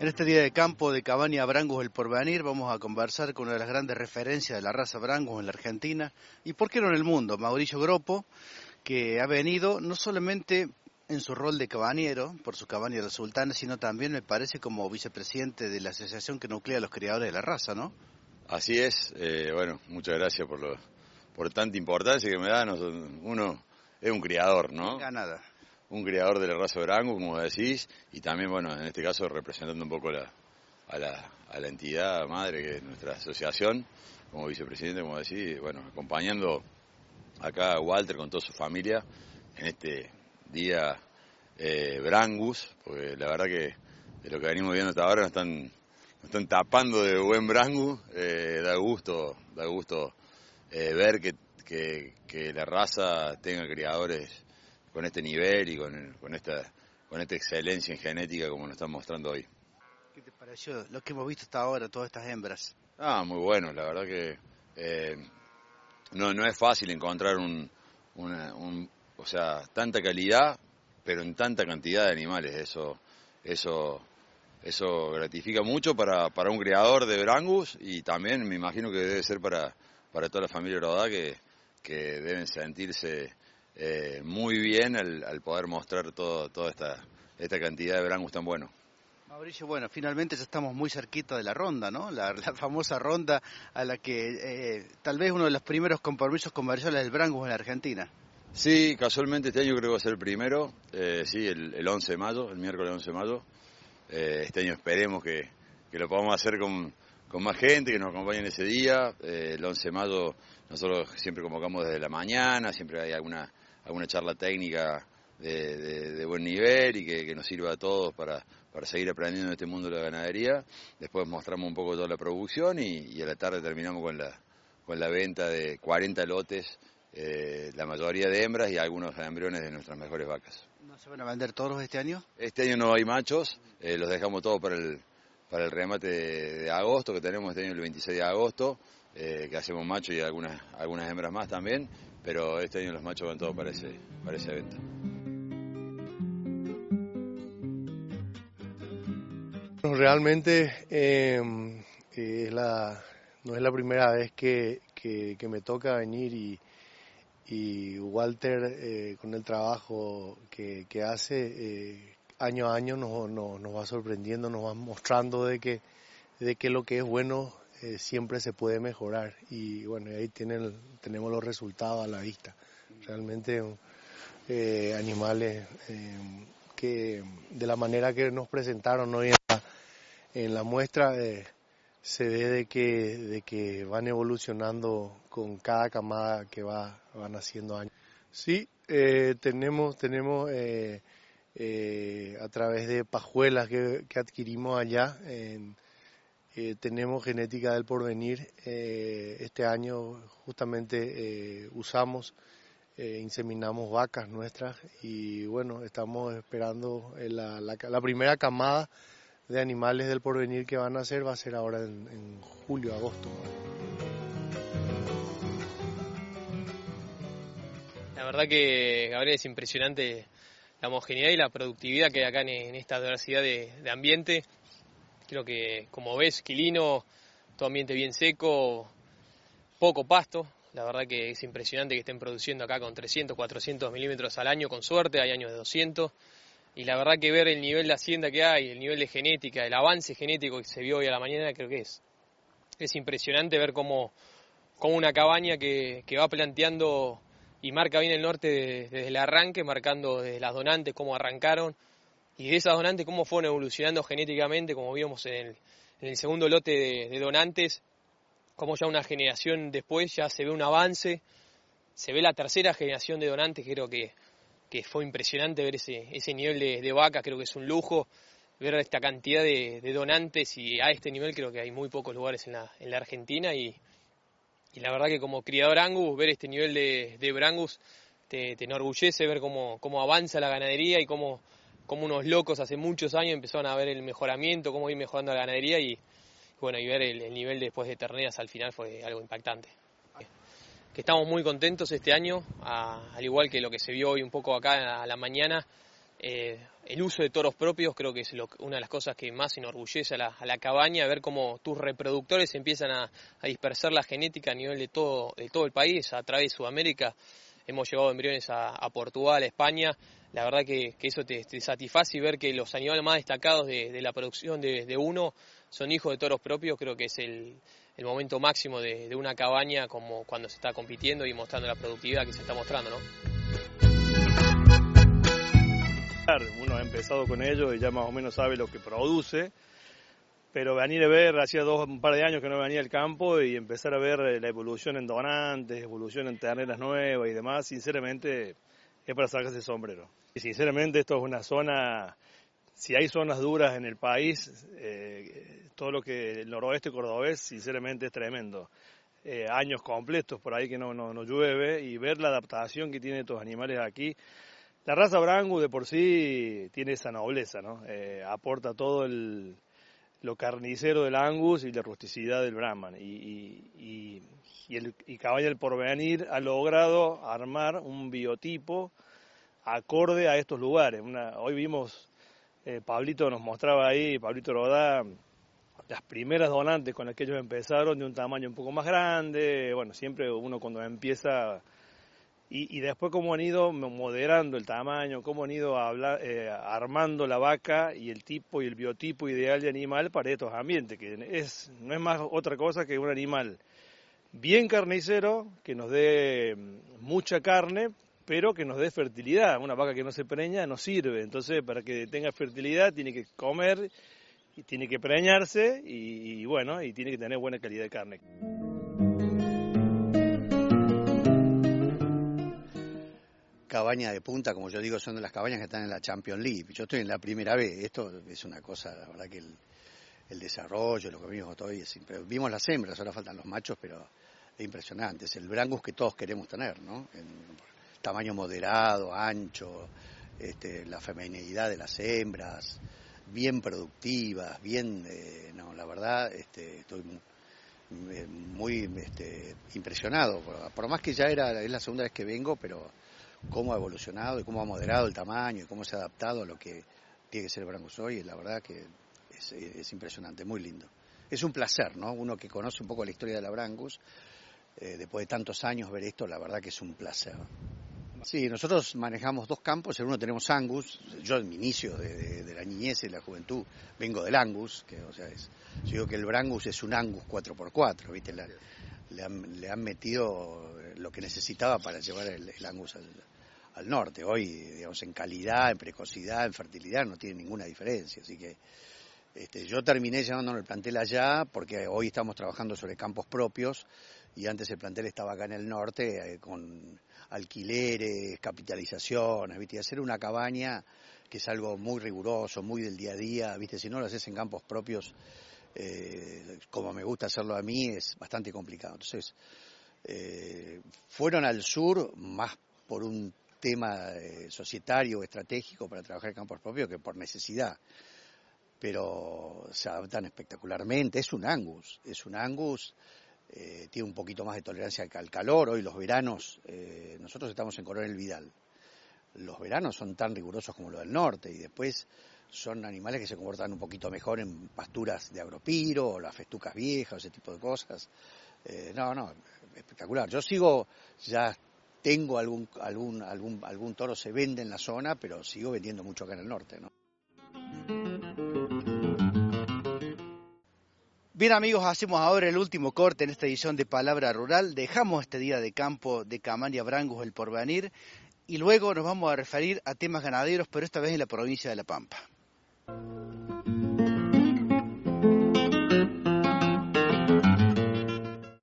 En este día de campo de Cabaña Brangus el Porvenir vamos a conversar con una de las grandes referencias de la raza Brangus en la Argentina y por qué no en el mundo, Mauricio Gropo, que ha venido no solamente en su rol de cabañero por su cabaña de los sultanes, sino también me parece como vicepresidente de la asociación que nuclea a los criadores de la raza, ¿no? Así es, eh, bueno, muchas gracias por, lo, por tanta importancia que me da. Uno es un criador, ¿no? No nada un criador de la raza Brangus, como decís, y también, bueno, en este caso representando un poco la, a, la, a la entidad madre que es nuestra asociación, como vicepresidente, como decís, bueno, acompañando acá a Walter con toda su familia en este día eh, Brangus, porque la verdad que de lo que venimos viendo hasta ahora nos están, nos están tapando de buen Brangus, eh, da gusto, da gusto eh, ver que, que, que la raza tenga criadores con este nivel y con, con, esta, con esta excelencia en genética como nos están mostrando hoy. ¿Qué te pareció lo que hemos visto hasta ahora, todas estas hembras? Ah, muy bueno, la verdad que eh, no, no es fácil encontrar un, una, un, o sea, tanta calidad, pero en tanta cantidad de animales. Eso, eso, eso gratifica mucho para, para un criador de Brangus y también me imagino que debe ser para, para toda la familia Rodá que, que deben sentirse eh, muy bien al, poder mostrar todo, toda esta, esta cantidad de Brangus tan bueno. Mauricio, bueno, finalmente ya estamos muy cerquita de la ronda, ¿no? La, famosa ronda a la que eh, tal vez uno de los primeros compromisos comerciales del Brangus en la Argentina. Sí, casualmente este año creo que va a ser el primero, eh, sí, el, el, 11 de mayo, el miércoles 11 de mayo. este año esperemos que, que, lo podamos hacer con, con más gente, que nos acompañen ese día. el 11 de mayo nosotros siempre convocamos desde la mañana, siempre hay alguna alguna charla técnica de, buen nivel y que, nos sirva a todos para, para seguir aprendiendo en este mundo de la ganadería. Después mostramos un poco toda la producción y, a la tarde terminamos con la, con la venta de 40 lotes, eh, la mayoría de hembras y algunos embriones de nuestras mejores vacas. ¿No se van a vender todos este año? Este año no hay machos, eh, los dejamos todos para el, para el remate de, agosto, que tenemos este año el 26 de agosto, eh, que hacemos machos y algunas, algunas hembras más también pero este año los machos van todos para ese, para ese evento. realmente eh, es la, no es la primera vez que, que, me toca venir y, y Walter eh, con el trabajo que, que hace eh, año a año nos, nos, nos, va sorprendiendo, nos va mostrando de que, de que lo que es bueno eh, siempre se puede mejorar y bueno, ahí tienen, tenemos los resultados a la vista. Realmente eh, animales eh, que de la manera que nos presentaron hoy en la, muestra se ve de que, de que van evolucionando con cada camada que va, van haciendo años. Sí, tenemos, tenemos a través de pajuelas que, que adquirimos allá en eh, tenemos genética del porvenir. Eh, este año justamente eh, usamos, inseminamos vacas nuestras y bueno, estamos esperando la, primera camada de animales del porvenir que van a hacer va a ser ahora en, julio, agosto. La verdad que Gabriel es impresionante la homogeneidad y la productividad que hay acá en, esta diversidad de ambiente. Creo que, como ves, Quilino, todo ambiente bien seco, poco pasto. La verdad que es impresionante que estén produciendo acá con 300, 400 milímetros al año, con suerte, hay años de 200. Y la verdad que ver el nivel de hacienda que hay, el nivel de genética, el avance genético que se vio hoy a la mañana, creo que es, es impresionante ver cómo, cómo una cabaña que, que va planteando y marca bien el norte desde el arranque, marcando desde las donantes cómo arrancaron, y de esas donantes cómo fueron evolucionando genéticamente, como vimos en el, segundo lote de, donantes, como ya una generación después ya se ve un avance, se ve la tercera generación de donantes, creo que, que fue impresionante ver ese, ese nivel de, de vacas, creo que es un lujo ver esta cantidad de, donantes y a este nivel creo que hay muy pocos lugares en la, en la Argentina y, y, la verdad que como criador Angus, ver este nivel de, de Brangus te, te enorgullece ver cómo, cómo avanza la ganadería y cómo como unos locos hace muchos años empezaron a ver el mejoramiento, cómo ir mejorando la ganadería y bueno, y ver el, nivel después de terneras al final fue algo impactante. Que estamos muy contentos este año, al igual que lo que se vio hoy un poco acá a la mañana, eh, el uso de toros propios creo que es una de las cosas que más enorgullece a la, cabaña, ver cómo tus reproductores empiezan a, dispersar la genética a nivel de todo, de todo el país, a través de Sudamérica. Hemos llevado embriones a, Portugal, a España. La verdad que, eso te, satisface y ver que los animales más destacados de, la producción de, uno son hijos de toros propios, creo que es el, momento máximo de, una cabaña como cuando se está compitiendo y mostrando la productividad que se está mostrando, ¿no? Uno ha empezado con ello y ya más o menos sabe lo que produce, pero venir a ver, hacía dos, un par de años que no venía al campo y empezar a ver eh, la evolución en donantes, evolución en terneras nuevas y demás, sinceramente es para sacarse sombrero. Sinceramente esto es una zona, si hay zonas duras en el país, eh, todo lo que el noroeste cordobés sinceramente es tremendo. Eh, años completos por ahí que no, no, no llueve y ver la adaptación que tienen estos animales aquí la raza Brangus de por sí tiene esa nobleza, ¿no? Eh, aporta todo el, lo carnicero del Angus y la rusticidad del Brahman. Y, y, y, el, y Cabaña del Porvenir ha logrado armar un biotipo acorde a estos lugares. hoy vimos, eh, Pablito nos mostraba ahí, Pablito Rodá, las primeras donantes con las que ellos empezaron de un tamaño un poco más grande. Bueno, siempre uno cuando empieza y, después cómo han ido moderando el tamaño, cómo han ido eh, armando la vaca y el tipo y el biotipo ideal de animal para estos ambientes, que es, no es más otra cosa que un animal bien carnicero, que nos dé mucha carne, pero que nos dé fertilidad. Una vaca que no se preña no sirve, entonces para que tenga fertilidad tiene que comer, y tiene que preñarse y bueno, y tiene que tener buena calidad de carne. cabaña de punta, como yo digo, son de las cabañas que están en la Champions League. Yo estoy en la primera vez. Esto es una cosa, la verdad que el, desarrollo, lo que vimos hoy, vimos las hembras, ahora faltan los machos, pero es impresionante. Es el brangus que todos queremos tener, ¿no? Tamaño moderado, ancho, este, la feminidad de las hembras, bien productivas, bien, eh, no, la verdad, este, estoy muy, este, impresionado. Por, más que ya era, es la segunda vez que vengo, pero cómo ha evolucionado y cómo ha moderado el tamaño y cómo se ha adaptado a lo que tiene que ser el Brangus hoy, y la verdad que es, impresionante, muy lindo. Es un placer, ¿no? Uno que conoce un poco la historia de la Brangus, eh, después de tantos años ver esto, la verdad que es un placer. Sí, nosotros manejamos dos campos, en uno tenemos Angus, yo en mi inicio de, la niñez y la juventud vengo del Angus, que o sea, es, yo digo que el Brangus es un Angus 4x4, ¿viste? le, han, metido lo que necesitaba para llevar el, Angus al, al norte. Hoy, digamos, en calidad, en precocidad, en fertilidad no tiene ninguna diferencia. Así que este, yo terminé llevándolo el plantel allá porque hoy estamos trabajando sobre campos propios y antes el plantel estaba acá en el norte eh, con alquileres, capitalizaciones, ¿viste? Y hacer una cabaña que es algo muy riguroso, muy del día a día, ¿viste? Si no lo haces en campos propios, eh, como me gusta hacerlo a mí, es bastante complicado. Entonces, eh, fueron al sur más por un tema societario, estratégico para trabajar en campos propios que por necesidad. Pero se adaptan espectacularmente. Es un Angus, es un Angus, eh, tiene un poquito más de tolerancia al calor. Hoy los veranos, eh, nosotros estamos en Coronel Vidal. Los veranos son tan rigurosos como los del norte y después son animales que se comportan un poquito mejor en pasturas de agropiro o las festucas viejas, ese tipo de cosas. no, no, espectacular. Yo sigo ya tengo algún, algún, algún, algún toro se vende en la zona, pero sigo vendiendo mucho acá en el norte, ¿no? Bien amigos, hacemos ahora el último corte en esta edición de Palabra Rural. Dejamos este día de campo de Camaña Brangus el porvenir y luego nos vamos a referir a temas ganaderos, pero esta vez en la provincia de La Pampa.